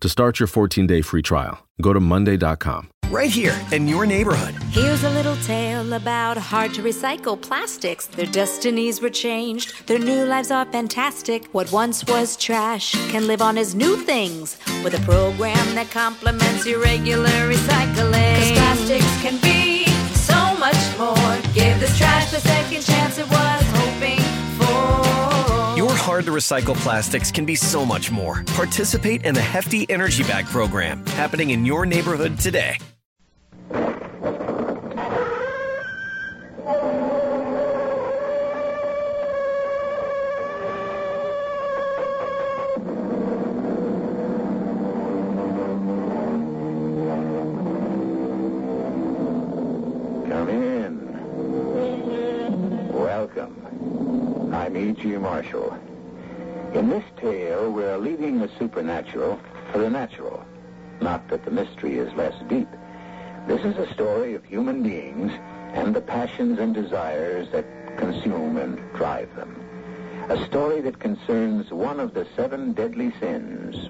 To start your 14 day free trial, go to Monday.com. Right here in your neighborhood. Here's a little tale about hard to recycle plastics. Their destinies were changed, their new lives are fantastic. What once was trash can live on as new things with a program that complements your regular recycling. Cause plastics can be so much more. Give this trash the second chance it was hoping for. Your hard to recycle plastics can be so much more. Participate in the Hefty Energy Bag program happening in your neighborhood today. Come in. Welcome. I'm E.G. Marshall. In this tale, we're leaving the supernatural for the natural. Not that the mystery is less deep. This is a story of human beings and the passions and desires that consume and drive them. A story that concerns one of the seven deadly sins.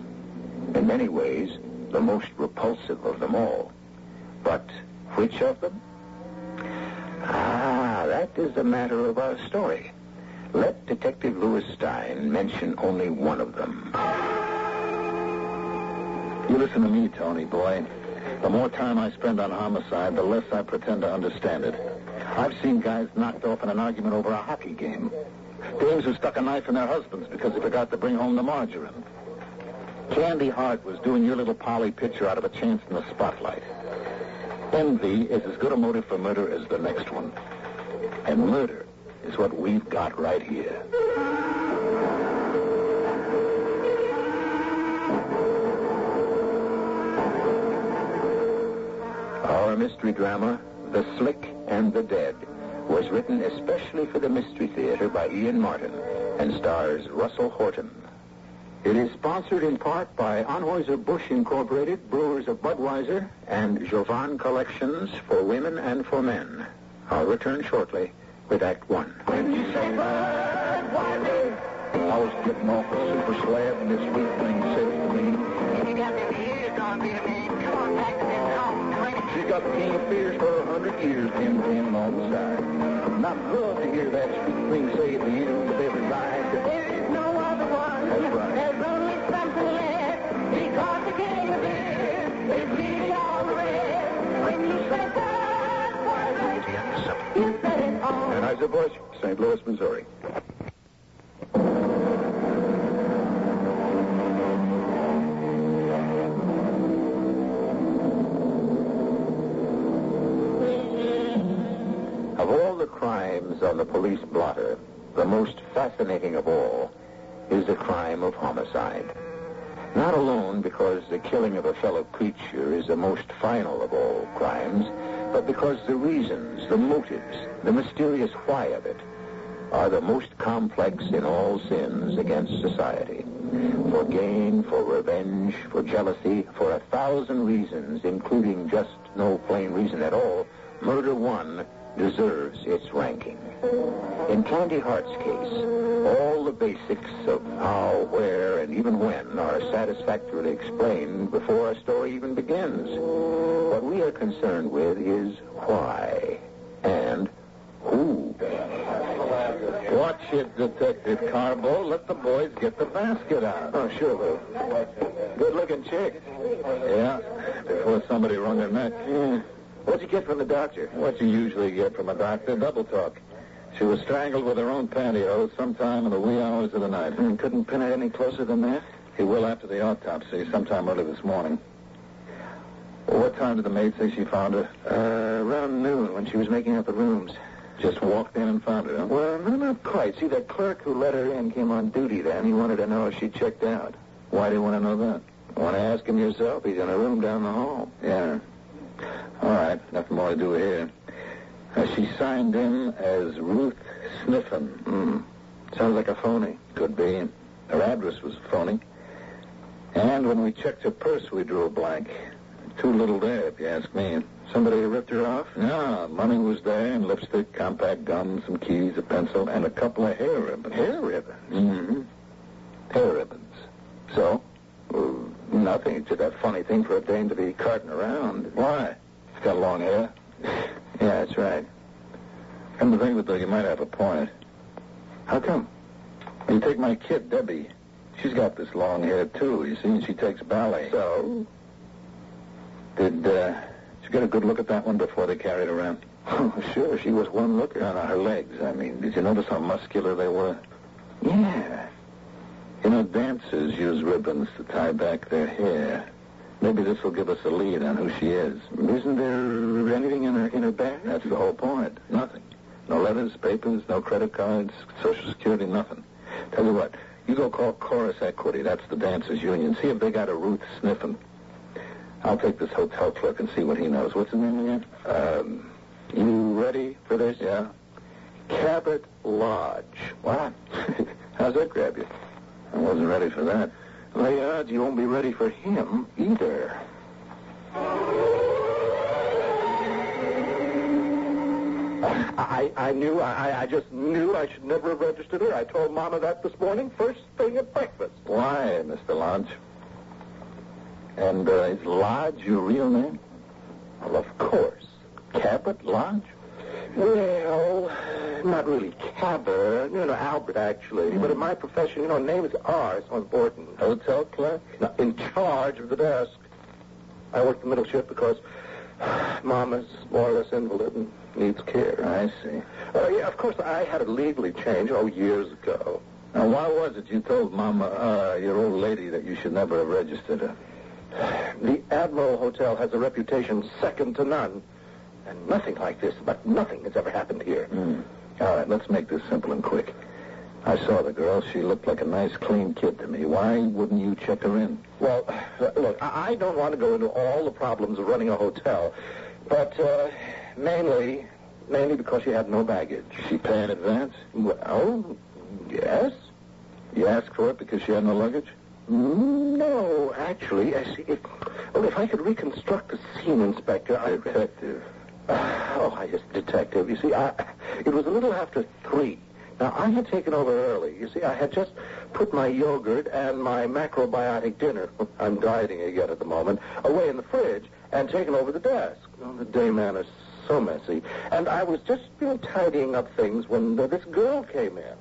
In many ways, the most repulsive of them all. But which of them? Ah, that is the matter of our story. Let Detective Louis Stein mention only one of them. You listen to me, Tony, boy. The more time I spend on homicide, the less I pretend to understand it. I've seen guys knocked off in an argument over a hockey game. Dames who stuck a knife in their husbands because they forgot to bring home the margarine. Candy Hart was doing your little Polly Pitcher out of a chance in the spotlight. Envy is as good a motive for murder as the next one. And murder is what we've got right here. Our mystery drama, The Slick and the Dead, was written especially for the Mystery Theater by Ian Martin and stars Russell Horton. It is sponsored in part by Anheuser-Busch Incorporated, Brewers of Budweiser, and Jovan Collections for Women and for Men. I'll return shortly with Act One. When you say Budweiser, I was getting off a super slab and this sweet thing said to me, She's got the king of beers for a hundred years pinned in on the side. And I'd love to hear that sweet thing say at the end of every line. There is no other one. That's right. There's only something left. Because the king of fear is bleeding all the rest. When you say Budweiser, you said it all. Anheuser-Busch, St. Louis, Missouri. Of all the crimes on the police blotter, the most fascinating of all is the crime of homicide. Not alone because the killing of a fellow creature is the most final of all crimes, but because the reasons, the motives, the mysterious why of it are the most complex in all sins against society. For gain, for revenge, for jealousy, for a thousand reasons, including just no plain reason at all, murder one deserves its ranking. In Candy Hart's case, all the basics of how, where, and even when are satisfactorily explained before a story even begins. What we are concerned with is why and who. Watch it, Detective Carbo. Let the boys get the basket out. Oh, sure, Lou. Good-looking chick. Yeah, before somebody wrung her neck. What'd you get from the doctor? What you usually get from a doctor, double talk. She was strangled with her own pantyhose sometime in the wee hours of the night. Hmm, couldn't pin it any closer than that? He will after the autopsy, sometime early this morning. Well, what time did the maid say she found her? Uh, around noon when she was making up the rooms. Just walked in and found her, huh? Well, no, not quite. See, the clerk who let her in came on duty then. He wanted to know if she checked out. Why do you want to know that? Want to ask him yourself? He's in a room down the hall. Yeah. All right, nothing more to do here. Uh, she signed in as Ruth Sniffen. Hmm. Sounds like a phony. Could be. Her address was a phony. And when we checked her purse, we drew a blank. Too little there, if you ask me. Somebody ripped her off? No, money was there, and lipstick, compact gum, some keys, a pencil, and a couple of hair ribbons. Hair ribbons? Mm-hmm. Hair ribbons. So? Well, nothing. It's just a funny thing for a dame to be carting around. Why? She's got long hair. yeah, that's right. Come to think of it, though, you might have a point. How come? You take my kid, Debbie. She's got this long hair, too, you see, and she takes ballet. So? Did, uh, did you get a good look at that one before they carried her around? Oh, sure. She was one looker. No, no, her legs. I mean, did you notice how muscular they were? Yeah. You know, dancers use ribbons to tie back their hair. Maybe this will give us a lead on who she is. Isn't there anything in her in her bag? That's the whole point. Nothing. No letters, papers, no credit cards, Social Security, nothing. Tell you what, you go call Chorus Equity. That's the dancers' union. See if they got a Ruth Sniffen. I'll take this hotel clerk and see what he knows. What's his name again? Um, you ready for this? Yeah. Cabot Lodge. What? How's that grab you? I wasn't ready for that. Lay odds you won't be ready for him either. I, I knew, I, I just knew I should never have registered her. I told Mama that this morning, first thing at breakfast. Why, Mr. Lodge? And uh, is Lodge your real name? Well, of course. Cabot Lodge? Well, not really Cabot. You know, Albert, actually. But in my profession, you know, names are so important. Hotel clerk? Now, in charge of the desk. I work the middle shift because Mama's more or less invalid and needs care. I see. Uh, yeah, of course, I had it legally changed, oh, years ago. Now, why was it you told Mama, uh, your old lady, that you should never have registered her? The Admiral Hotel has a reputation second to none. And nothing like this, but nothing has ever happened here. Hmm. All right, let's make this simple and quick. I saw the girl. She looked like a nice, clean kid to me. Why wouldn't you check her in? Well, uh, look, I don't want to go into all the problems of running a hotel, but uh, mainly, mainly because she had no baggage. She pay in advance? Well, yes. You asked for it because she had no luggage? Mm, No, actually, I see. If, well, if I could reconstruct the scene, Inspector, I... Detective. Oh, I just detective. You see, I, it was a little after three. Now, I had taken over early. You see, I had just put my yogurt and my macrobiotic dinner, I'm dieting again at the moment, away in the fridge and taken over the desk. Oh, the day man is so messy. And I was just, you know, tidying up things when uh, this girl came in.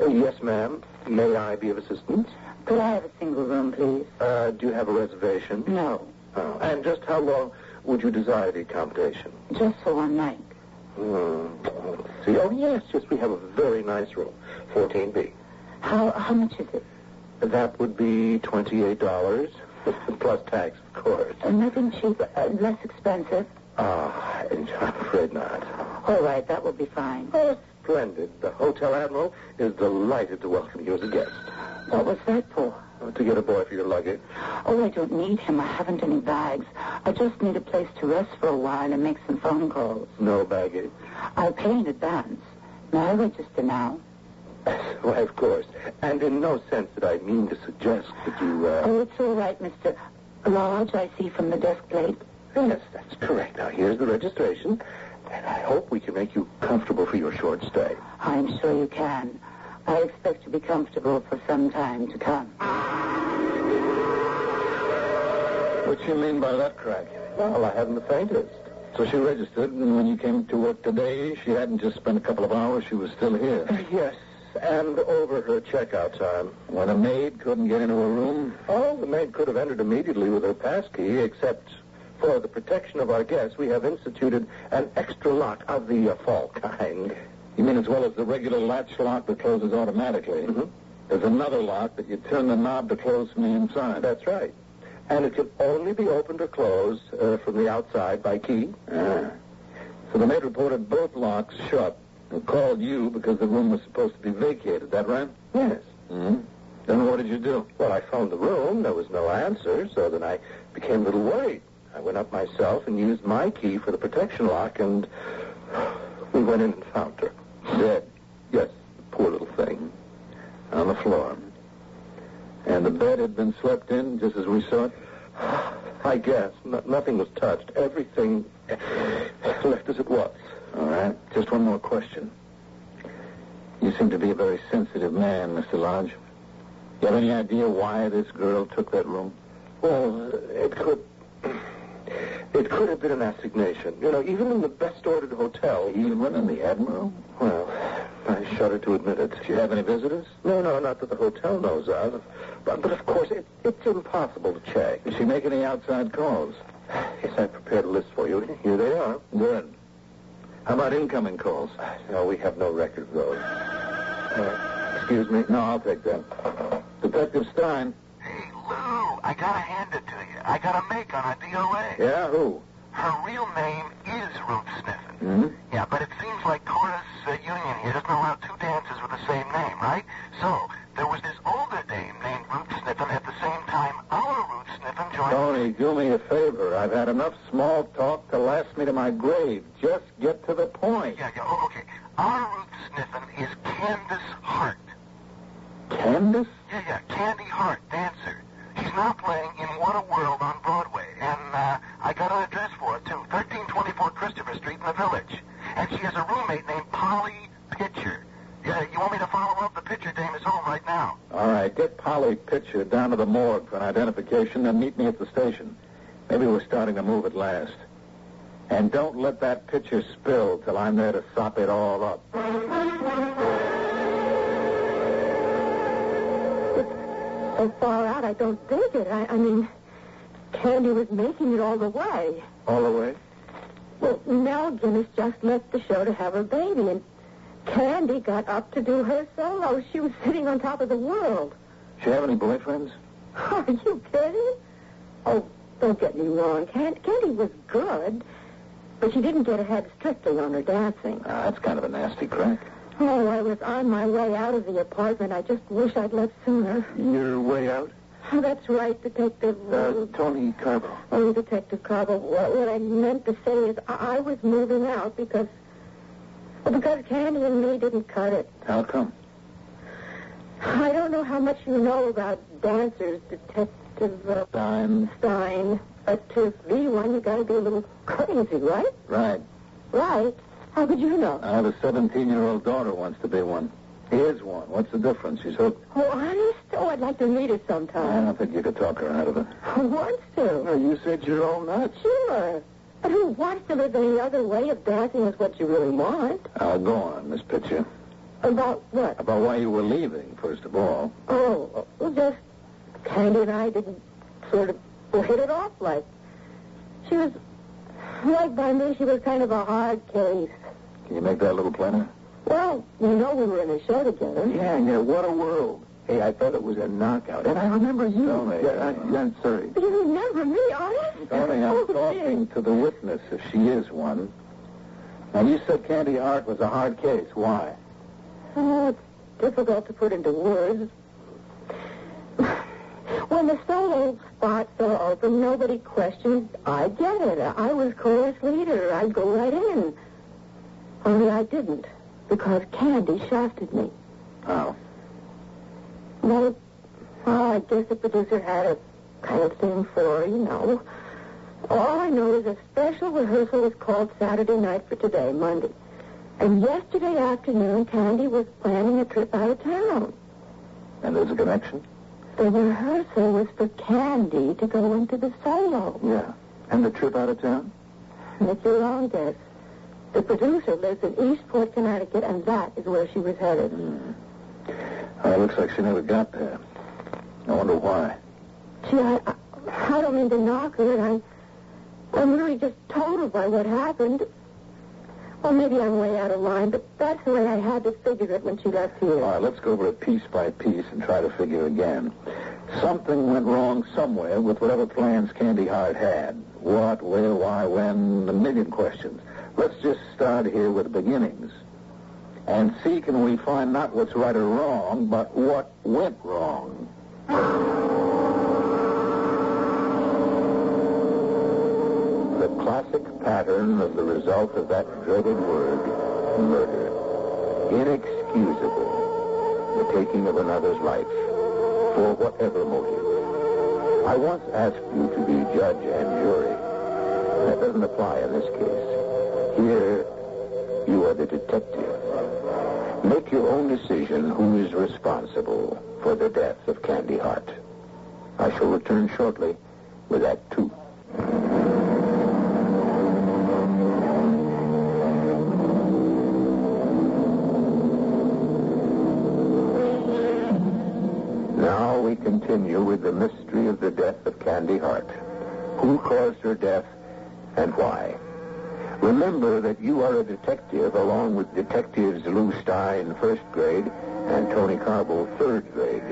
Uh, yes, ma'am. May I be of assistance? Could I have a single room, please? Uh, do you have a reservation? No, Oh. And just how long would you desire the accommodation? just for one night. Hmm. let's See, oh, yes, yes, we have a very nice room, 14B. How how much is it? That would be $28, plus tax, of course. Uh, nothing cheap, uh, less expensive. Ah, I'm afraid not. All right, that will be fine. Oh, splendid. The Hotel Admiral is delighted to welcome you as a guest. What was that for? Uh, To get a boy for your luggage. Oh, I don't need him. I haven't any bags. I just need a place to rest for a while and make some phone calls. No baggage. I'll pay in advance. May I register now? Why, of course. And in no sense did I mean to suggest that you, uh... Oh, it's all right, Mr. Lodge, I see from the desk plate. Yes, that's correct. Now, here's the registration, hope we can make you comfortable for your short stay. I'm sure you can. I expect to be comfortable for some time to come. What you mean by that crack? Well, I haven't the faintest. So she registered, and when you came to work today, she hadn't just spent a couple of hours. She was still here. Uh, yes, and over her checkout time. When a maid couldn't get into her room, Oh, the maid could have entered immediately with her pass key, except for the protection of our guests, we have instituted an extra lock of the uh, fall kind. you mean as well as the regular latch lock that closes automatically? Mhm. There's another lock that you turn the knob to close from the inside. That's right. And it can only be opened or closed uh, from the outside by key. Ah. So the maid reported both locks shut and called you because the room was supposed to be vacated. That right? Yes. Mm-hmm. Then what did you do? Well, I phoned the room. There was no answer, so then I became a little worried. I went up myself and used my key for the protection lock, and we went in and found her. Dead. Yes, poor little thing. On the floor. And the bed had been slept in just as we saw it? I guess. No- nothing was touched. Everything left as it was. All right. Just one more question. You seem to be a very sensitive man, Mr. Lodge. You have any idea why this girl took that room? Well, it could. It could have been an assignation. You know, even in the best ordered hotel. Even in the Admiral? Well, I shudder to admit it. Did you have any visitors? No, no, not that the hotel knows of. But, but of course, it, it's impossible to check. Did she make any outside calls? Yes, I prepared a list for you. Here they are. Good. How about incoming calls? No, we have no record of those. Uh, excuse me. No, I'll take them. Detective Stein. Lou, I gotta hand it to you. I got a make on a DOA. Yeah, who? Her real name is Ruth Sniffen. Mm-hmm. Yeah, but it seems like Chorus uh, Union here doesn't allow two dances with the same name, right? So, there was this older dame named Ruth Sniffen at the same time our Ruth Sniffen joined... Tony, do me a favor. I've had enough small talk to last me to my grave. Just get to the point. Yeah, yeah, oh, okay. Our Ruth Sniffen is Candace Hart. Candace? Yeah, yeah, Candy Hart, dancer. She's now playing in What a World on Broadway, and uh, I got an address for her, too. 1324 Christopher Street in the Village. And she has a roommate named Polly Pitcher. Yeah, you want me to follow up? The Pitcher dame is home right now. All right, get Polly Pitcher down to the morgue for an identification and meet me at the station. Maybe we're starting to move at last. And don't let that pitcher spill till I'm there to sop it all up. So far out, I don't dig it. I, I mean, Candy was making it all the way. All the way? Well, Mel Guinness just left the show to have her baby, and Candy got up to do her solo. She was sitting on top of the world. She have any boyfriends? Are you kidding? Oh, don't get me wrong. Can- Candy was good, but she didn't get ahead strictly on her dancing. Ah, that's kind of a nasty crack. Oh, I was on my way out of the apartment. I just wish I'd left sooner. Your way out? Oh, that's right, Detective. Uh, Tony Carbo. Oh, Detective Carbo, what, what I meant to say is I, I was moving out because... Because Candy and me didn't cut it. How come? I don't know how much you know about dancers, Detective uh, Stein. Stein, but to be one, you gotta be a little crazy, right? Right. Right. How could you know? I have a 17-year-old daughter who wants to be one. He is one. What's the difference? She's hooked. Oh, honest? Oh, I'd like to meet her sometime. I don't think you could talk her out of it. Who wants to? No, you said you're all nuts. Sure. But who wants to live any other way if dancing is what you really want? Uh, go on, Miss Pitcher. About what? About why you were leaving, first of all. Oh, well, just Candy and I didn't sort of hit it off like. She was, like by me, she was kind of a hard case. Can you make that a little plainer? Well, you know we were in a show together. Yeah, yeah, what a world. Hey, I thought it was a knockout. And I remember you. Tony. Yeah, I, yeah, I'm sorry. You remember me, honest? Tony, I'm Oh, talking to the witness, if she is one. Now, you said Candy Hart was a hard case. Why? Oh, it's difficult to put into words. When the solo spots are open, nobody questioned. I get it. I was chorus leader. I'd go right in. Only I didn't, because Candy shafted me. Oh. Well, oh, I guess the producer had a kind of thing for her, you know. All I know is a special rehearsal was called Saturday night for today, Monday. And yesterday afternoon, Candy was planning a trip out of town. And there's a connection? The rehearsal was for Candy to go into the solo. Yeah. And the trip out of town? Make your own guess. The producer lives in Eastport, Connecticut, and that is where she was headed. Hmm. Oh, it looks like she never got there. I wonder why. Gee, I, I, I don't mean to knock her, and I, I'm really just totaled by what happened. Well, maybe I'm way out of line, but that's the way I had to figure it when she left here. All right, let's go over it piece by piece and try to figure again. Something went wrong somewhere with whatever plans Candy Hart had. What, where, why, when, a million questions. Let's just start here with beginnings. And see can we find not what's right or wrong, but what went wrong. The classic pattern of the result of that dreaded word, murder. Inexcusable. The taking of another's life, for whatever motive. I once asked you to be judge and jury. That doesn't apply in this case. Here, you are the detective. Make your own decision who is responsible for the death of Candy Hart. I shall return shortly with Act Two. Now we continue with the mystery of the death of Candy Hart. Who caused her death and why? Remember that you are a detective along with detectives Lou Stein, first grade, and Tony Carbo, third grade.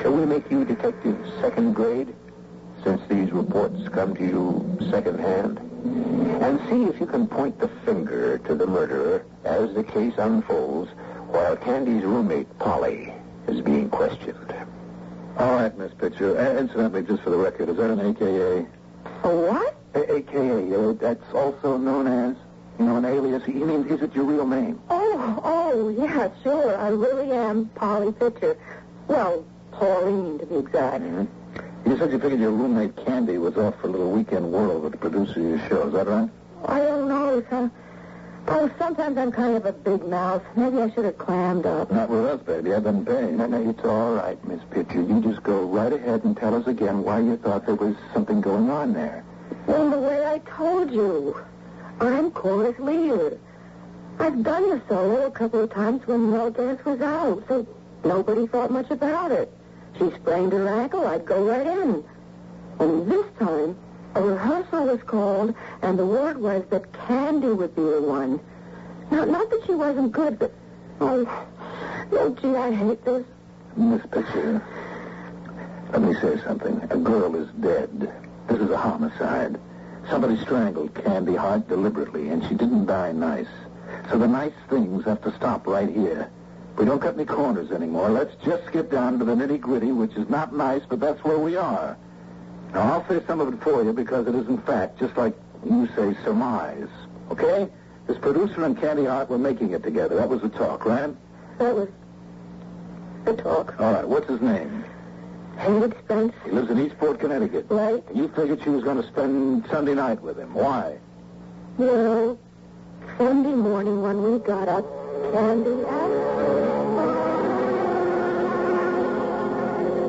Shall we make you detective second grade, since these reports come to you secondhand? And see if you can point the finger to the murderer as the case unfolds while Candy's roommate, Polly, is being questioned. All right, Miss Pitcher. Uh, incidentally, just for the record, is that an AKA? A what? AKA, uh, that's also known as, you know, an alias. He means, is it your real name? Oh, oh, yeah, sure. I really am Polly Pitcher. Well, Pauline, to be exact. You said you figured your roommate Candy was off for a little weekend whirl with the producer of your show. Is that right? I don't know. Some, oh, sometimes I'm kind of a big mouth. Maybe I should have clammed up. Not with us, baby. I've been paying. No, no, it's all right, Miss Pitcher. You just go right ahead and tell us again why you thought there was something going on there. Well, the way I told you. I'm chorus leader. I've done the solo a couple of times when Mel Dance was out, so nobody thought much about it. She sprained her ankle, I'd go right in. And this time, a rehearsal was called, and the word was that Candy would be the one. Now, not that she wasn't good, but... Oh, oh, gee, I hate this. Miss Pitcher, let me say something. A girl is dead. This is a homicide. Somebody strangled Candy Hart deliberately, and she didn't die nice. So the nice things have to stop right here. We don't cut any corners anymore. Let's just get down to the nitty gritty, which is not nice, but that's where we are. Now, I'll say some of it for you because it isn't fact, just like you say surmise. Okay? This producer and Candy Hart were making it together. That was the talk, right? That was the talk. All right. What's his name? Haywood Spence, He lives in Eastport, Connecticut. right? You figured she was going to spend Sunday night with him. Why? Well, Sunday morning when we got up, Candy asked.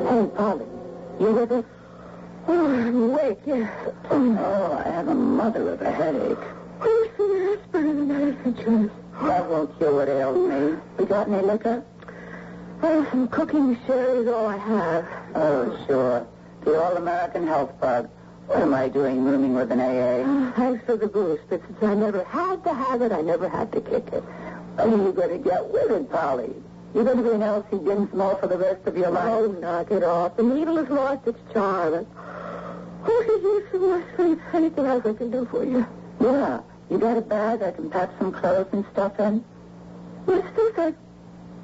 Hey, Polly, you with us? Oh, I'm awake, yes. Oh, I have a mother of a headache. Oh, some aspirin and medicine chest. That won't cure what ails me. We got any liquor? Oh, some cooking sherry is all I have. Oh, sure. The All-American Health Bug. What am I doing rooming with an AA? Thanks for the boost, but since I never had to have it, I never had to kick it. When are you going to get with it, Polly? You're going to be an Elsie Dinsmore for the rest of your life? Oh, knock it off. The needle has lost its charm. Oh, did you for my sleep? Anything else I can do for you? Yeah. You got a bag I can pack some clothes and stuff in? Well, Steve, I,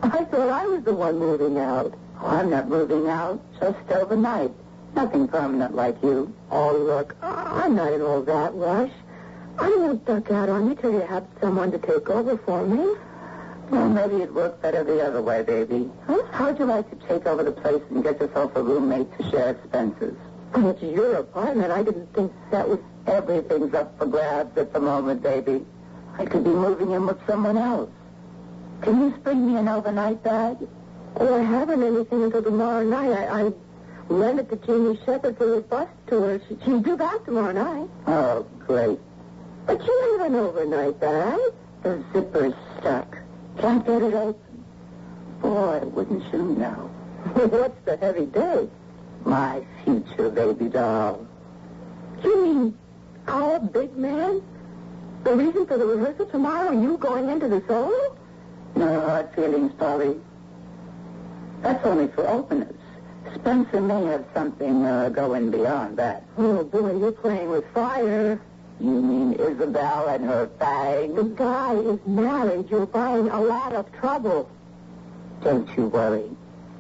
I thought I was the one moving out. Oh, I'm not moving out. Just overnight. Nothing permanent like you. Oh, look, I'm not in all that rush. I won't duck out on you till you have someone to take over for me. Well, maybe it'd work better the other way, baby. Huh? How'd you like to take over the place and get yourself a roommate to share expenses? It's your apartment. I didn't think that was... Everything's up for grabs at the moment, baby. I could be moving in with someone else. Can you spring me an overnight bag? Oh, I haven't anything until tomorrow night. I, I rented to Jeannie Shepherd for the bus tour. She, she's due back tomorrow night. Oh, great. But you have an overnight bag. The zipper's stuck. Can't get it open. Boy, wouldn't you know? What's the heavy day? My future baby doll. You mean our big man? The reason for the rehearsal tomorrow, you going into the solo? No hard feelings, Polly. That's only for openers. Spencer may have something uh, going beyond that. Oh, boy, you're playing with fire. You mean Isabel and her bag. The guy is married. You're buying a lot of trouble. Don't you worry.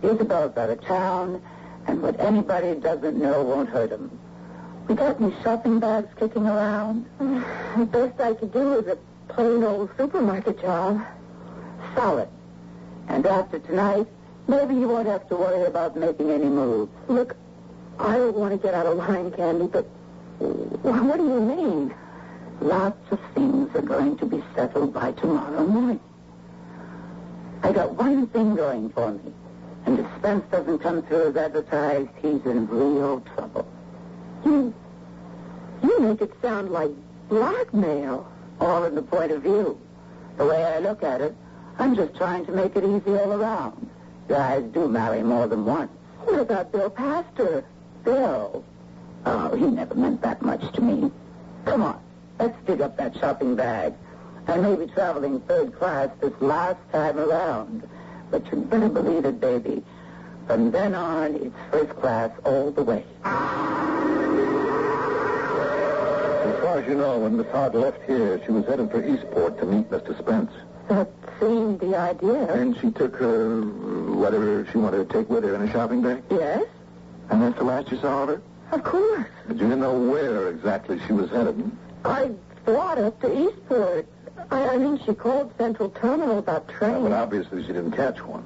Isabel's out of town, and what anybody doesn't know won't hurt him. We got any shopping bags kicking around? The best I could do is a plain old supermarket job. Solid. And after tonight, maybe you won't have to worry about making any moves. Look, I don't want to get out of line, Candy, but what do you mean? Lots of things are going to be settled by tomorrow morning. I got one thing going for me. And if Spence doesn't come through as advertised, he's in real trouble. You, you make it sound like blackmail. All in the point of view. The way I look at it, I'm just trying to make it easy all around. Guys do marry more than once. What about Bill Pastor? Bill? Oh, he never meant that much to me. Come on, let's dig up that shopping bag. I may be traveling third class this last time around, but you better believe it, baby. From then on, it's first class all the way. As far as you know, when Miss Hart left here, she was headed for Eastport to meet Mr. Spence. That seemed the idea. And she took her, whatever she wanted to take with her in a shopping bag? Yes, And that's the last you saw of her? of course. But you didn't know where exactly she was headed. I thought up to Eastport. I, I mean, she called Central Terminal about train. But obviously she didn't catch one.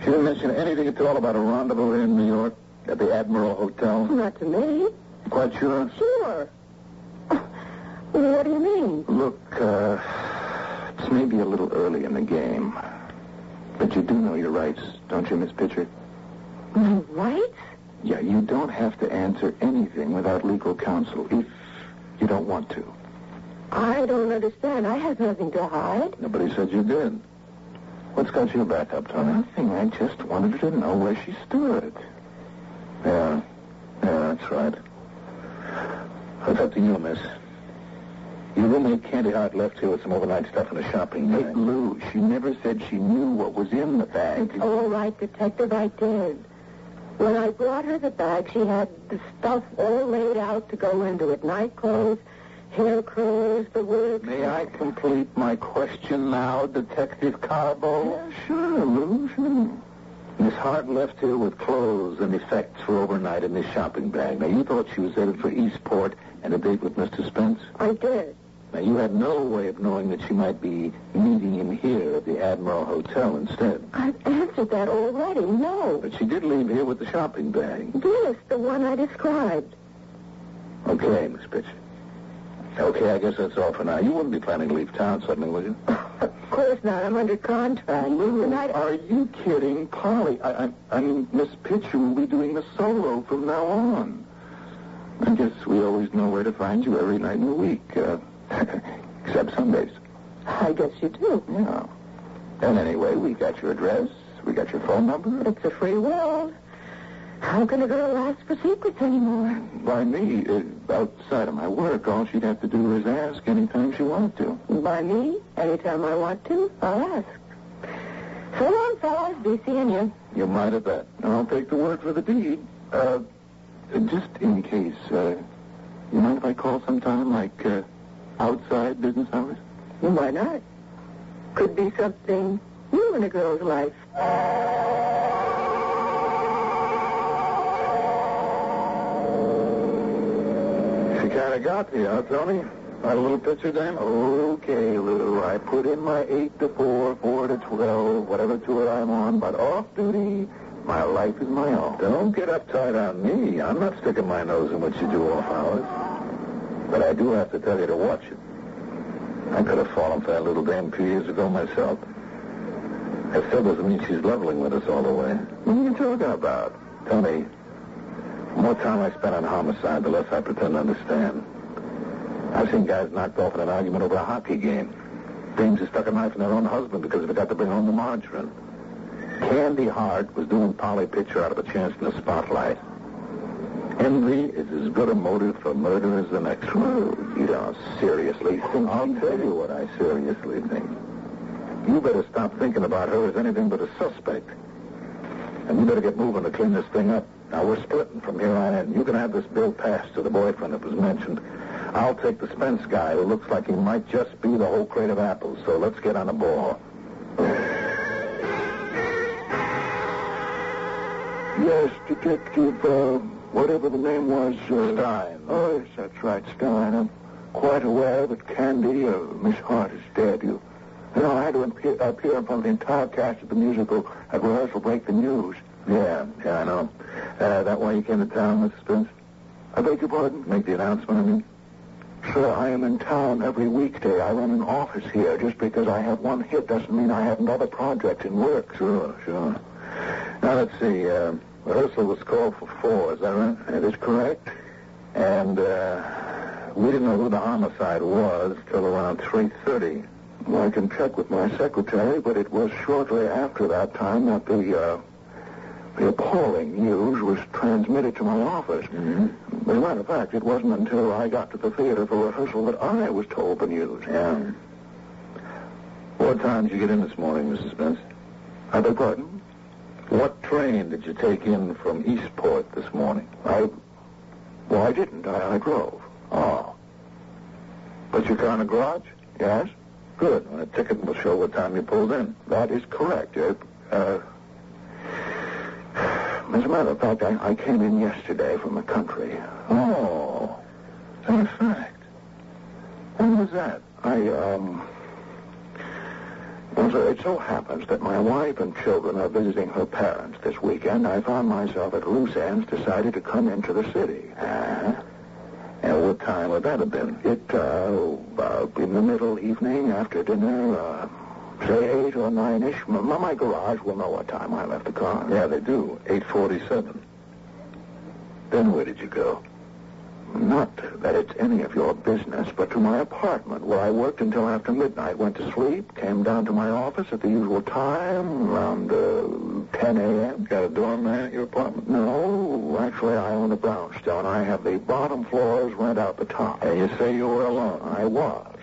She didn't mention anything at all about a rendezvous in New York at the Admiral Hotel. Not to me. Quite sure? Sure. What do you mean? Look, uh, it's maybe a little early in the game. But you do know your rights, don't you, Miss Pitcher? My rights? Yeah, you don't have to answer anything without legal counsel if you don't want to. I don't understand. I have nothing to hide. Nobody said you did. What's got you back up, Tony? Nothing. I just wanted to know where she stood. Yeah. Yeah, that's right. It's up to you, miss. Your roommate Candy Hart left here with some overnight stuff in a shopping bag. Hey, Lou, she never said she knew what was in the bag. It's all right, Detective. I did. When I brought her the bag, she had the stuff all laid out to go into it. Night clothes, hair curls, the works. May I complete my question now, Detective Carbo? Yeah, sure, Lou, sure. Miss Hart left here with clothes and effects for overnight in this shopping bag. Now, you thought she was headed for Eastport and a date with Mr. Spence? I did. Now, you had no way of knowing that she might be meeting him here at the Admiral Hotel instead. I've answered that already. No. But she did leave here with the shopping bag. Yes, the one I described. Okay, Miss Pitcher. Okay, I guess that's all for now. You wouldn't be planning to leave town suddenly, would you? Of course not. I'm under contract. Lou, Tonight- are you kidding? Polly, I, I, I mean, Miss Pitcher will be doing the solo from now on. I guess we always know where to find you every night in the week, uh, except Sundays. I guess you do. Yeah. And anyway, we got your address, we got your phone number. It's a free world. How can a girl ask for secrets anymore? By me, uh, outside of my work, all she'd have to do is ask anytime she wanted to. By me, anytime I want to, I'll ask. So long, fellas. Be seeing you. You might have bet. I'll take the word for the deed. Uh, just in case, uh, you mind if I call sometime, like, uh, outside business hours? Why not? Could be something new in a girl's life. She kind of got me, huh, Tony? That little Pitcher dame? Okay, Lou. I put in my 8 to 4, 4 to 12, whatever tour I'm on, but off duty, my life is my own. Don't get uptight on me. I'm not sticking my nose in what you do off hours. But I do have to tell you to watch it. I could have fallen for that little dame few years ago myself. That still doesn't mean she's leveling with us all the way. What are you talking about? Tony, the more time I spend on homicide, the less I pretend to understand. I've seen guys knocked off in an argument over a hockey game. Dames who stuck a knife in their own husband because they forgot to bring home the margarine. Candy Hart was doing Polly Pitcher out of a chance in the spotlight. Envy is as good a motive for murder as the next one. You don't seriously think. I'll tell you what I seriously think. You better stop thinking about her as anything but a suspect. And you better get moving to clean this thing up. Now, we're splitting from here on in. You can have this Bill Pastor the boyfriend that was mentioned. I'll take the Spence guy who looks like he might just be the whole crate of apples. So let's get on the ball. Yes, Detective, uh, whatever the name was. Uh, Stein. Oh, yes, that's right, Stein. I'm quite aware that Candy, uh, Miss Hart, is dead. You, you know, I had to appear, appear in front of the entire cast of the musical at rehearsal to break the news. Yeah, yeah, I know. Uh, that why you came to town, Mr. Spence? I beg your pardon? Make the announcement, I mean? Sir, I am in town every weekday. I run an office here. Just because I have one hit doesn't mean I haven't other projects in work. Sure, sure. Now, let's see. Uh, rehearsal was called for four, is that right? That is correct. And uh, we didn't know who the homicide was till around 3.30. Well, I can check with my secretary, but it was shortly after that time that the, uh, the appalling news was transmitted to my office. Mm-hmm. As a matter of fact, it wasn't until I got to the theater for rehearsal that I was told the news. Yeah. What time did you get in this morning, Mrs. Spence? I beg pardon? What train did you take in from Eastport this morning? I, well, I didn't. I, I drove. Oh. Put your car in the garage? Yes? Good. Well, the ticket will show what time you pulled in. That is correct. Uh, uh, as a matter of fact, I, I came in yesterday from the country. Oh. In fact. When was that? I, um... Well, sir, it so happens that my wife and children are visiting her parents this weekend. I found myself at loose ends, decided to come into the city. Uh-huh. And what time would that have been? It, uh, uh, in the middle evening, after dinner, uh, say eight or nine-ish. M- my garage will know what time I left the car. Yeah, they do. 847. Then where did you go? Not that it's any of your business, but to my apartment, where I worked until after midnight. Went to sleep, came down to my office at the usual time, around uh, 10 a.m. Got a doorman at your apartment? No, actually, I own a brownstone. I have the bottom floors, rent out the top. And you say you were alone? I was.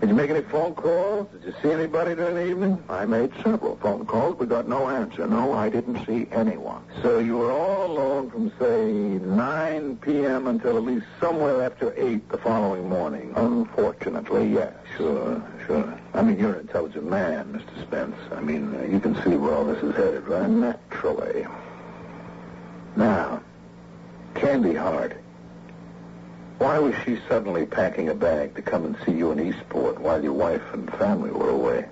Did you make any phone calls? Did you see anybody during the evening? I made several phone calls, but got no answer. No, I didn't see anyone. So you were all alone from, say, 9 p.m. until at least somewhere after 8 the following morning? Unfortunately, yes. Sure, sure. I mean, you're an intelligent man, Mr. Spence. I mean, uh, you can see where all this is headed, right? Naturally. Now, Candy Hart. Why was she suddenly packing a bag to come and see you in Eastport while your wife and family were away?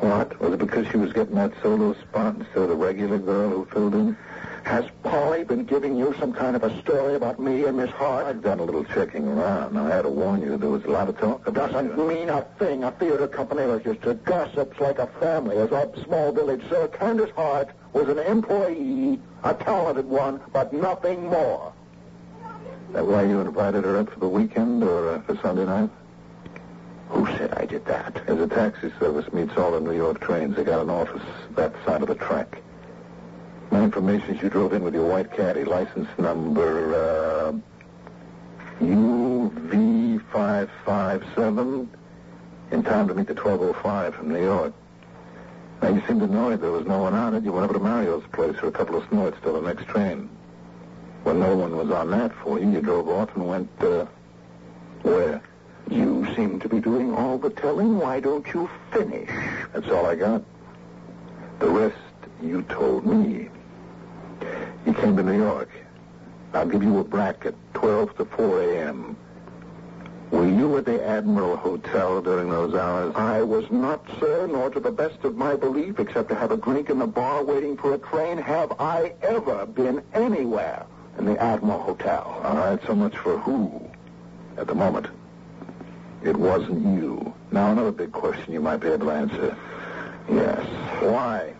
What? Was it because she was getting that solo spot instead of the regular girl who filled in? Has Polly been giving you some kind of a story about me and Miss Hart? I've done a little checking around. I had to warn you there was a lot of talk about Doesn't you. mean a thing. A theater company registers gossips like a family. As a small village, sir, Candace Hart was an employee, a talented one, but nothing more. That why you invited her up for the weekend or uh, for Sunday night? Who said I did that? There's a taxi service meets all the New York trains. They got an office that side of the track. My information is you drove in with your white caddy, license number uh, UV557, in time to meet the 1205 from New York. Now, you seemed annoyed there was no one on it. You went over to Mario's place for a couple of snorts till the next train. When no one was on that for you, you drove off and went, uh, where? You seem to be doing all the telling. Why don't you finish? That's all I got. The rest you told me. You came to New York. I'll give you a bracket, 12 to 4 a.m. Were you at the Admiral Hotel during those hours? I was not, sir, nor to the best of my belief, except to have a drink in the bar waiting for a train, have I ever been anywhere in the Admiral Hotel. All right, so much for who at the moment. It wasn't you. Now, another big question you might be able to answer. Yes. Why?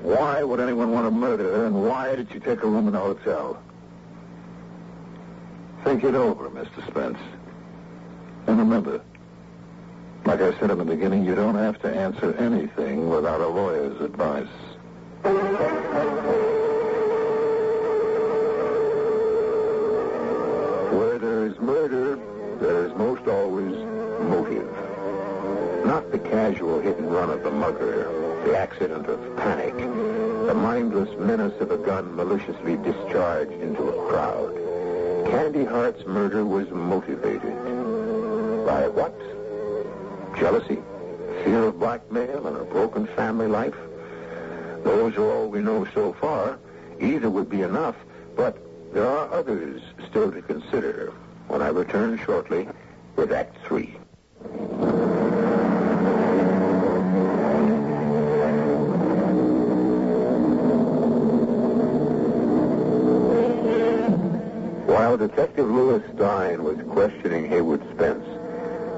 Why would anyone want to murder her, and why did you take a room in a hotel? Think it over, Mr. Spence. And remember, like I said in the beginning, you don't have to answer anything without a lawyer's advice. Murder, there is most always motive. Not the casual hit and run of the mugger, the accident of panic, the mindless menace of a gun maliciously discharged into a crowd. Candy Hart's murder was motivated by what? Jealousy, fear of blackmail, and a broken family life? Those are all we know so far. Either would be enough, but There are others still to consider when I return shortly with Act Three. While Detective Lewis Stein was questioning Haywood Spence,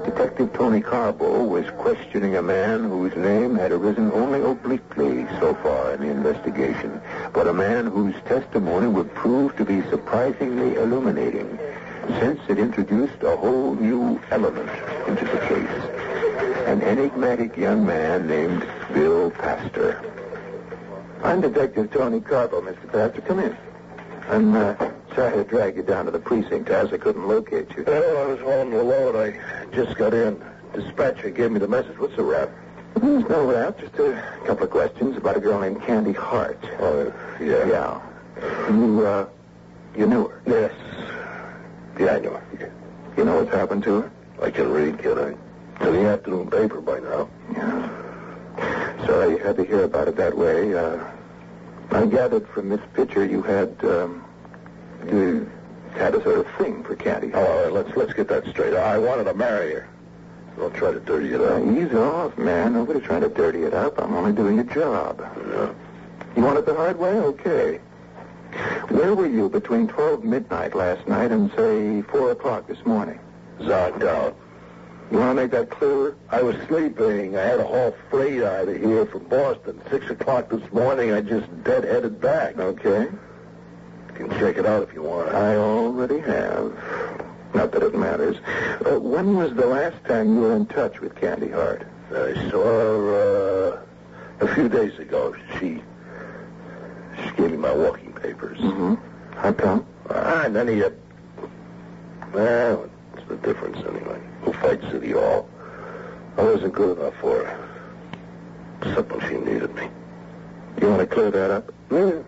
Detective Tony Carbo was questioning a man whose name had arisen only obliquely so far in the investigation, but a man whose testimony would prove to be surprisingly illuminating, since it introduced a whole new element into the case. An enigmatic young man named Bill Pastor. I'm Detective Tony Carbo, Mr. Pastor. Come in. I'm uh, sorry to drag you down to the precinct as I couldn't locate you. Well, I was on the load. I just got in. Dispatcher gave me the message. What's the rap? There's no rap, just a couple of questions about a girl named Candy Hart. Oh, yeah. Yeah. You, uh, you knew her? Yes. Yeah, I know. You know what's happened to her? I can read, can I? In the afternoon paper by now. Yeah. Sorry you had to hear about it that way. Uh, I gathered from this picture you had, um, you had a sort of thing for Candy. Oh, all right, let's let's get that straight. I wanted to marry her. Don't try to dirty it up. Ease off, man. Nobody's trying to dirty it up. I'm only doing a job. Yeah. You want it the hard way? Okay. Where were you between 12 midnight last night and, say, 4 o'clock this morning? Zonked out. You want to make that clearer? I was sleeping. I had a whole freight out of here from Boston. Six o'clock this morning, I just dead-headed back. Okay. You can check it out if you want. I already have. Not that it matters. Uh, when was the last time you were in touch with Candy Hart? I saw her uh, a few days ago. She she gave me my walking papers. Mm-hmm. How come? Ah, none of you. Well, what's the difference anyway? Who fights City Hall? I wasn't good enough for her. Except when she needed me. You want to clear that up? Yeah.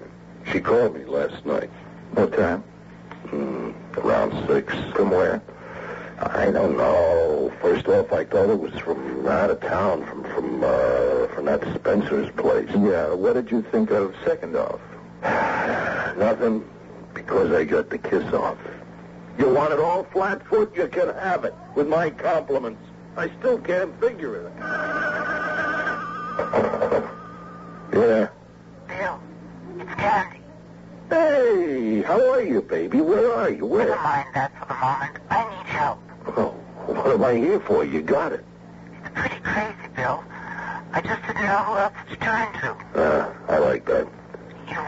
She called me last night. What time? Mm, around six. From where? I don't know. First off, I thought it was from out of town, from from uh, from that Spencer's place. Yeah. What did you think of second off? Nothing, because I got the kiss off. You want it all flat foot? You can have it, with my compliments. I still can't figure it. Yeah. Bill, it's Candy. Hey, how are you, baby? Where are you? Where? Never mind that for the moment. I need help. Oh, what am I here for? You got it. It's pretty crazy, Bill. I just didn't know who else to turn to. Uh, I like that.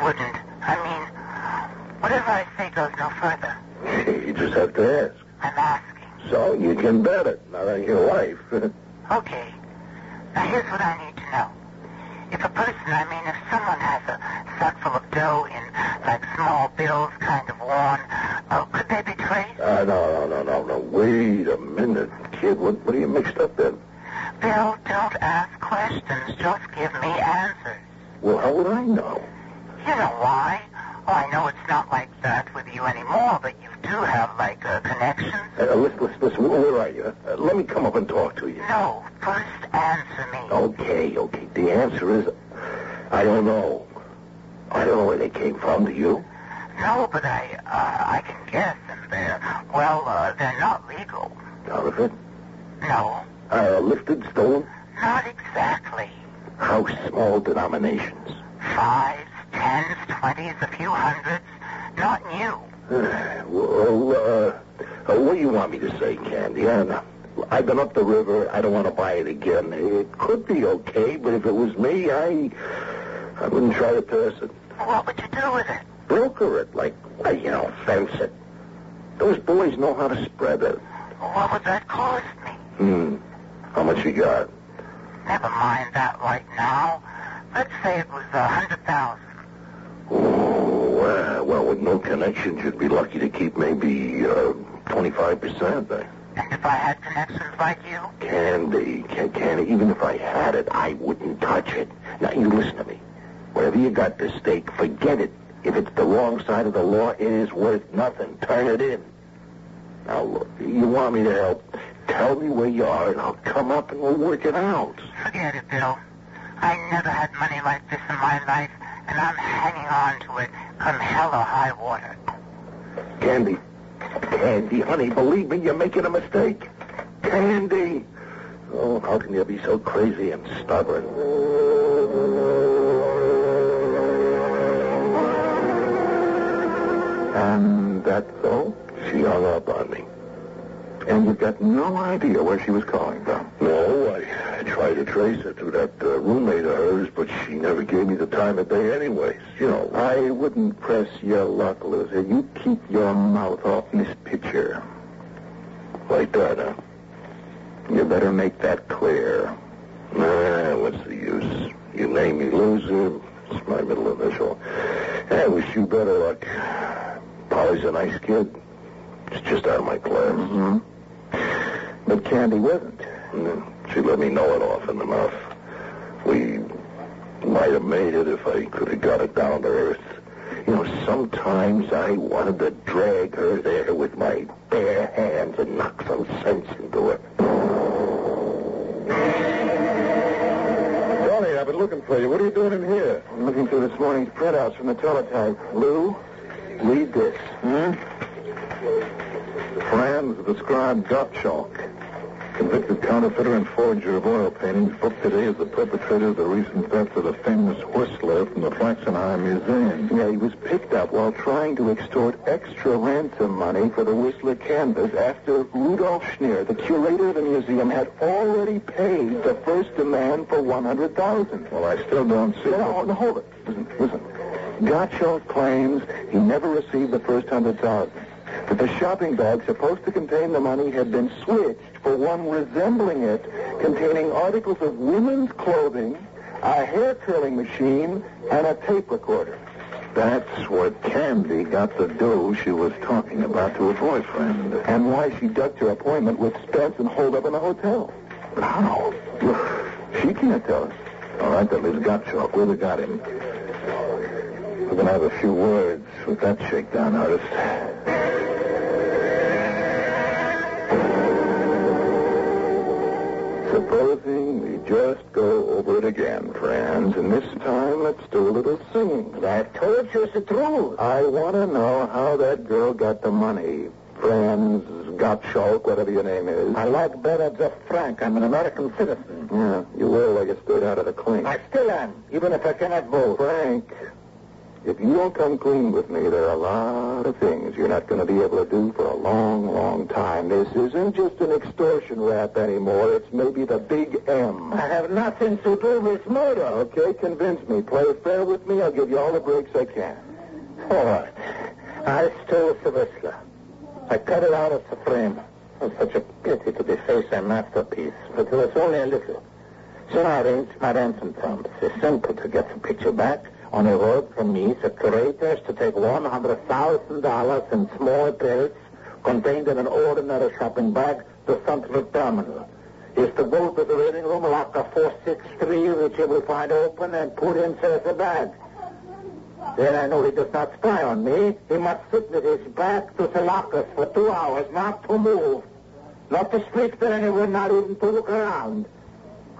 Wouldn't. I mean, whatever I say goes no further. You just have to ask. I'm asking. So you can bet it. Not on your life. Okay. Now here's what I need to know. If a person, I mean, if someone has a sack full of dough in, like, small bills kind of worn, oh, could they be traced? Uh, no, no, no, no, no. Wait a minute, kid. What, what are you mixed up in? Bill, don't ask questions. Just give me answers. Well, how would I know? You know why? Oh, I know it's not like that with you anymore, but you do have, like, uh, connections. Uh, listen, listen, listen. Where are you? Uh, let me come up and talk to you. No, first answer me. Okay, okay. The answer is, I don't know. I don't know where they came from. Do you? No, but I, uh, I can guess, and they're, well, uh, they're not legal. Counterfeit? No, Uh, lifted, stolen? not exactly. How small denominations? Fives, tens, twenties, a few hundreds. Not new. well, uh, uh, what do you want me to say, Candy? I don't know. I've been up the river. I don't want to buy it again. It could be okay, but if it was me, I, I wouldn't try to pass it. What would you do with it? Broker it, like, you know, fence it. Those boys know how to spread it. What would that cost me? Hmm. How much you got? Never mind that right now. Let's say it was a hundred thousand. Oh, uh, well, with no connections, you'd be lucky to keep maybe uh, 25%. And if I had connections like you? Candy, can, Candy, even if I had it, I wouldn't touch it. Now, you listen to me. Whatever you got to stake, forget it. If it's the wrong side of the law, it is worth nothing. Turn it in. Now, look, you want me to help? Tell me where you are, and I'll come up and we'll work it out. Forget it, Bill. I never had money like this in my life, and I'm hanging on to it come hell or high water. Candy. Candy, honey, believe me, you're making a mistake. Candy. Oh, how can you be so crazy and stubborn? And that's all? She hung up on me. And you've got no idea where she was calling from? No, I, I tried to trace her to that uh, roommate of hers, but she never gave me the time of day anyways. You know. I wouldn't press your luck, Loser. You keep your mouth off this picture. Like that, huh? You better make that clear. Nah, what's the use? You name me loser. It's my middle initial. I wish you better luck. Polly's a nice kid. It's just out of my class. Mm-hmm. But Candy wasn't. She let me know it often enough. We might have made it if I could have got it down to earth. You know, sometimes I wanted to drag her there with my bare hands and knock some sense into her. Johnny, I've been looking for you. What are you doing in here? I'm looking through this morning's printouts from the teletype. Lou, read this. Hmm? Franz, described Gottschalk, convicted counterfeiter and forger of oil paintings, booked today as the perpetrator of the recent theft of the famous Whistler from the Flaxenheim Museum. Yeah, he was picked up while trying to extort extra ransom money for the Whistler canvas after Rudolf Schneer, the curator of the museum, had already paid the first demand for 100000 Well, I still don't see... No, no, hold it. Listen, listen. Gottschalk claims he never received the first 100000 that the shopping bag supposed to contain the money had been switched for one resembling it, containing articles of women's clothing, a hair curling machine, and a tape recorder. That's what Candy got the dough she was talking about to her boyfriend. And why she ducked her appointment with Spence and holed up in the hotel. But how? Look, she can't tell us. All right, that leaves Gottschalk. Where they got him? We're going to have a few words with that shakedown artist. Supposing we just go over it again, Franz, and this time let's do a little singing. I told you it's the truth. I want to know how that girl got the money. Franz Gottschalk, whatever your name is. I like better Jeff Frank. I'm an American citizen. Yeah, you will like a straight out of the clink. I still am, even if I cannot vote. Frank, if you don't come clean with me, there are a lot of things you're not going to be able to do for a long, long time. This isn't just an extortion rap anymore. It's maybe the big M. I have nothing to do with murder. Okay, convince me. Play fair with me. I'll give you all the breaks I can. All right. I stole the Whistler. I cut it out of the frame. It was such a pity to deface a masterpiece, but it was only a little. So I arranged my ransom terms. It's simple to get the picture back. On a word from me, the curators to take $100,000 in small bills contained in an ordinary shopping bag to Central Terminal. Is to go to the waiting room, locker 463, which you will find open, and put inside the bag. Then I know he does not spy on me. He must sit with his back to the lockers for two hours, not to move. Not to speak to anyone, not even to look around.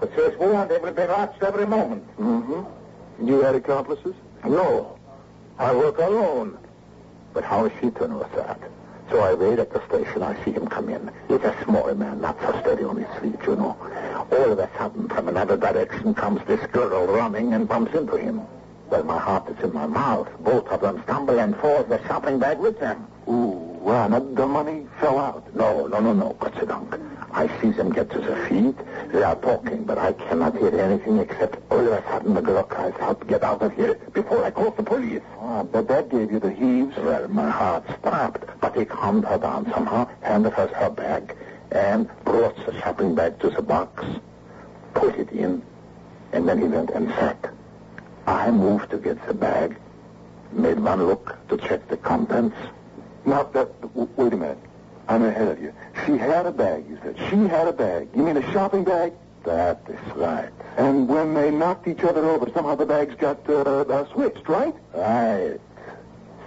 Because he's warned he will be watched every moment. Mm-hmm. You had accomplices? No. I work alone. But how is she to know that? So I wait at the station. I see him come in. He's a small man, not so steady on his feet, you know. All of a sudden, from another direction comes this girl running and bumps into him. Well, my heart is in my mouth. Both of them stumble and fall, the shopping bag with them. Ooh, now the money fell out. No, no, no, no, Gotchadunk. I see them get to their feet. They are talking, but I cannot hear anything except all of a sudden the girl cries out, get out of here before I call the police. Ah, but that gave you the heaves. Well, my heart stopped, but he calmed her down somehow, handed her her bag, and brought the shopping bag to the box, put it in, and then he went and sat. I moved to get the bag, made one look to check the contents. Now, that, wait a minute. I'm ahead of you. She had a bag, you said. She had a bag. You mean a shopping bag? That is right. And when they knocked each other over, somehow the bags got uh, uh, switched, right? Right.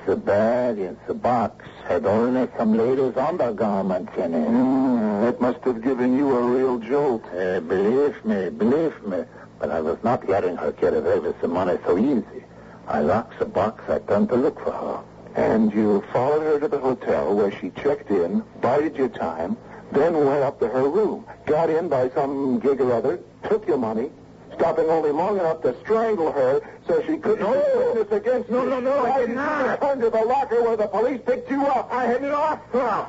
The bag and the box had only some ladies' undergarments in it. Mm, that must have given you a real jolt. Uh, believe me, believe me. But I was not letting her get away with the money so easy. I locked the box. I turned to look for her. And you followed her to the hotel where she checked in, bided your time, then went up to her room, got in by some gig or other, took your money, stopping only long enough to strangle her so she couldn't no. witness against No, you. no, no, I did not. Under the locker where the police picked you up. I had lost her.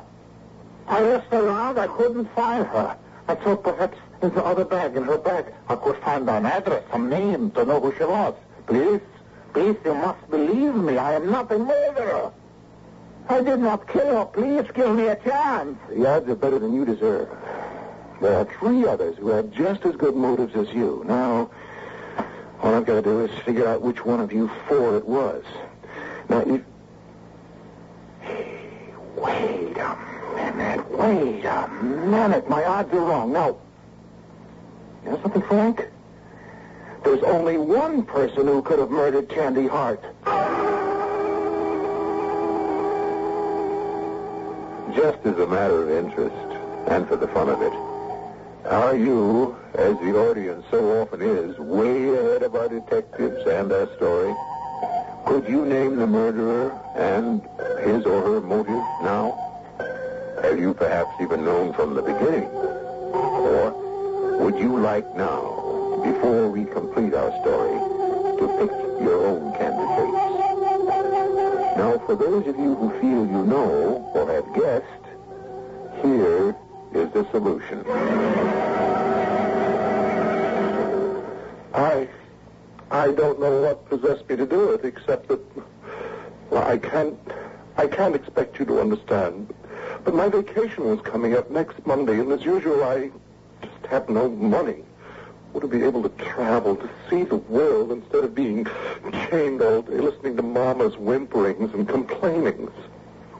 I asked around. I couldn't find her. I thought perhaps in the other bag, in her bag, I could find an address, some name to know who she was. Please, please, you must believe me. I am not a murderer. I did not kill her. Please give me a chance. The odds are better than you deserve. There are three others who have just as good motives as you. Now, all I've got to do is figure out which one of you four it was. Now, if... Wait a minute. Wait a minute. My odds are wrong. Now, you know something, Frank? There's only one person who could have murdered Candy Hart. Just as a matter of interest, and for the fun of it, are you, as the audience so often is, way ahead of our detectives and our story? Could you name the murderer and his or her motive now? Have you perhaps even known from the beginning? Or would you like now, before we complete our story, to pick your own candidates? Now, for those of you who feel you know or have guessed, here is the solution. I, I don't know what possessed me to do it, except that well, I can't, I can't expect you to understand. But my vacation was coming up next Monday, and as usual, I just have no money. Want to be able to travel, to see the world instead of being chained all day listening to Mama's whimperings and complainings.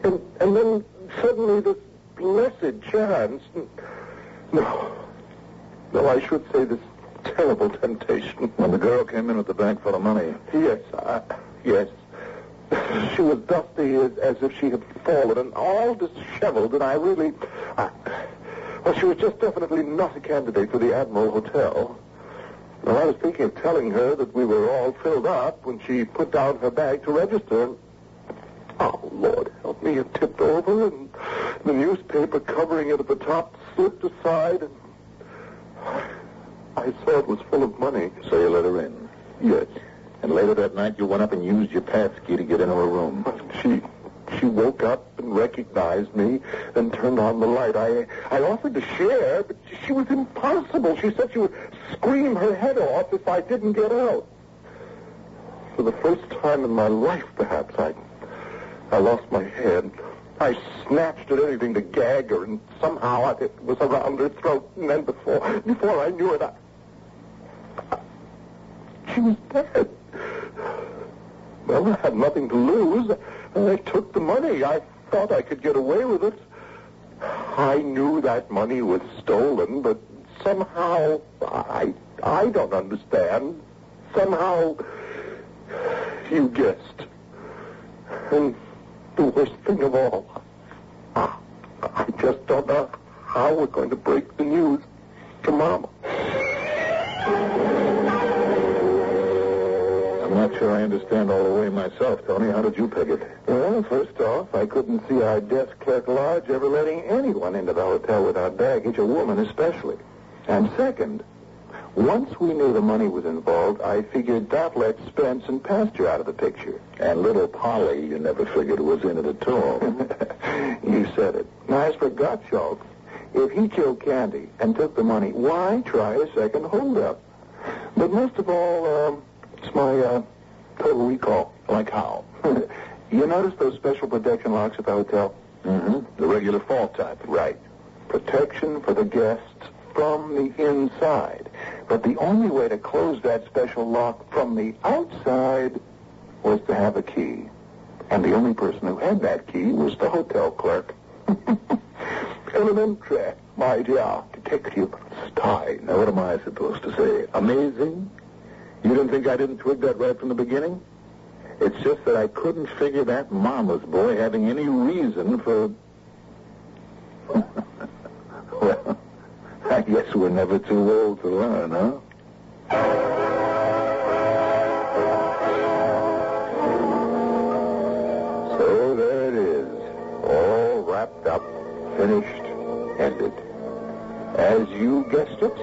And and then suddenly this blessed chance. No, no, I should say this terrible temptation. When the girl came in with the bag full of money. Yes, I, yes. She was dusty as, as if she had fallen and all disheveled, and I really, I, well, she was just definitely not a candidate for the Admiral Hotel. Well, I was thinking of telling her that we were all filled up when she put down her bag to register. Oh, Lord, help me. It tipped over, and the newspaper covering it at the top slipped aside, and I saw it was full of money. So you let her in. Yes. And later that night, you went up and used your pass key to get into her room. She she woke up and recognized me and turned on the light. I I offered to share, but she was impossible. She said she would scream her head off if I didn't get out. For the first time in my life, perhaps, I I lost my head. I snatched at anything to gag her, and somehow it was around her throat. And then before before I knew it, I, she was dead. Well, I had nothing to lose. I took the money. I thought I could get away with it. I knew that money was stolen, but somehow I I don't understand. Somehow you guessed. And the worst thing of all, I, just don't know how we're going to break the news to Mama. I'm not sure I understand all the way myself, Tony. How did you peg it? Well, first off, I couldn't see our desk clerk lodge ever letting anyone into the hotel without baggage, a woman especially. And second, once we knew the money was involved, I figured that let Spence and Pastor out of the picture. And little Polly, you never figured was in it at all. you said it. Now, as for Gottschalk, if he killed Candy and took the money, why try a second holdup? But most of all, um, it's my uh, total recall. like how? you notice those special protection locks at the hotel? Mm-hmm. The regular fault type. Right. Protection for the guests from the inside. But the only way to close that special lock from the outside was to have a key. And the only person who had that key was the hotel clerk. Elementary, my dear detective Stein. Now, what am I supposed to say? Amazing? You didn't think I didn't twig that right from the beginning? It's just that I couldn't figure that mama's boy having any reason for. well, I guess we're never too old to learn, huh? So there it is, all wrapped up, finished, ended. As you guessed it.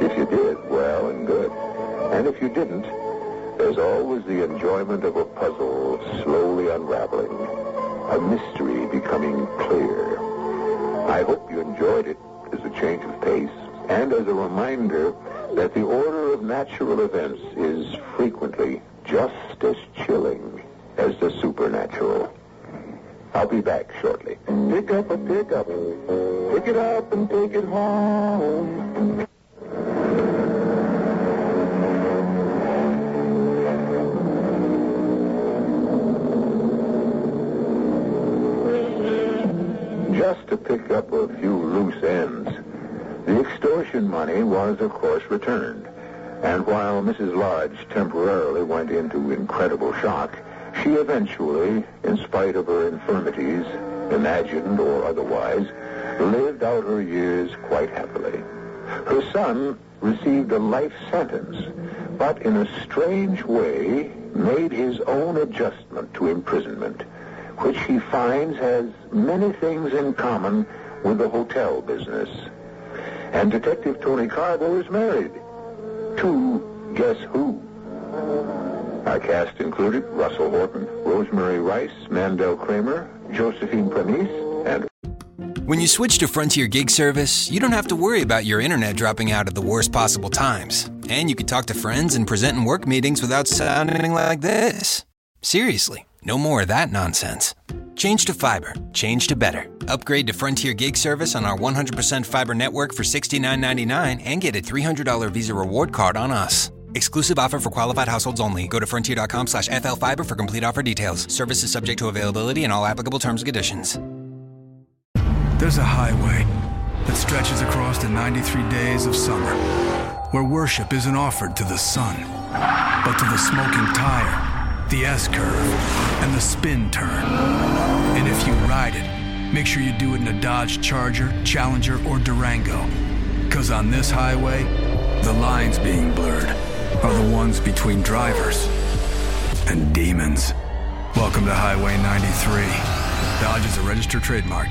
If you did, well and good. And if you didn't, there's always the enjoyment of a puzzle slowly unraveling, a mystery becoming clear. I hope you enjoyed it as a change of pace and as a reminder that the order of natural events is frequently just as chilling as the supernatural. I'll be back shortly. Pick up a pickup. Pick it up and take it home. Money was, of course, returned. And while Mrs. Lodge temporarily went into incredible shock, she eventually, in spite of her infirmities, imagined or otherwise, lived out her years quite happily. Her son received a life sentence, but in a strange way made his own adjustment to imprisonment, which he finds has many things in common with the hotel business. And Detective Tony Carbo is married to guess who? Our cast included Russell Horton, Rosemary Rice, Mandel Kramer, Josephine Premice, and When you switch to Frontier Gig Service, you don't have to worry about your internet dropping out at the worst possible times. And you can talk to friends and present in work meetings without sounding like this. Seriously, no more of that nonsense. Change to fiber. Change to better. Upgrade to Frontier Gig Service on our 100% fiber network for $69.99 and get a $300 Visa reward card on us. Exclusive offer for qualified households only. Go to frontier.com slash flfiber for complete offer details. Service is subject to availability and all applicable terms and conditions. There's a highway that stretches across the 93 days of summer where worship isn't offered to the sun, but to the smoking tire the S curve, and the spin turn. And if you ride it, make sure you do it in a Dodge Charger, Challenger, or Durango. Because on this highway, the lines being blurred are the ones between drivers and demons. Welcome to Highway 93. Dodge is a registered trademark.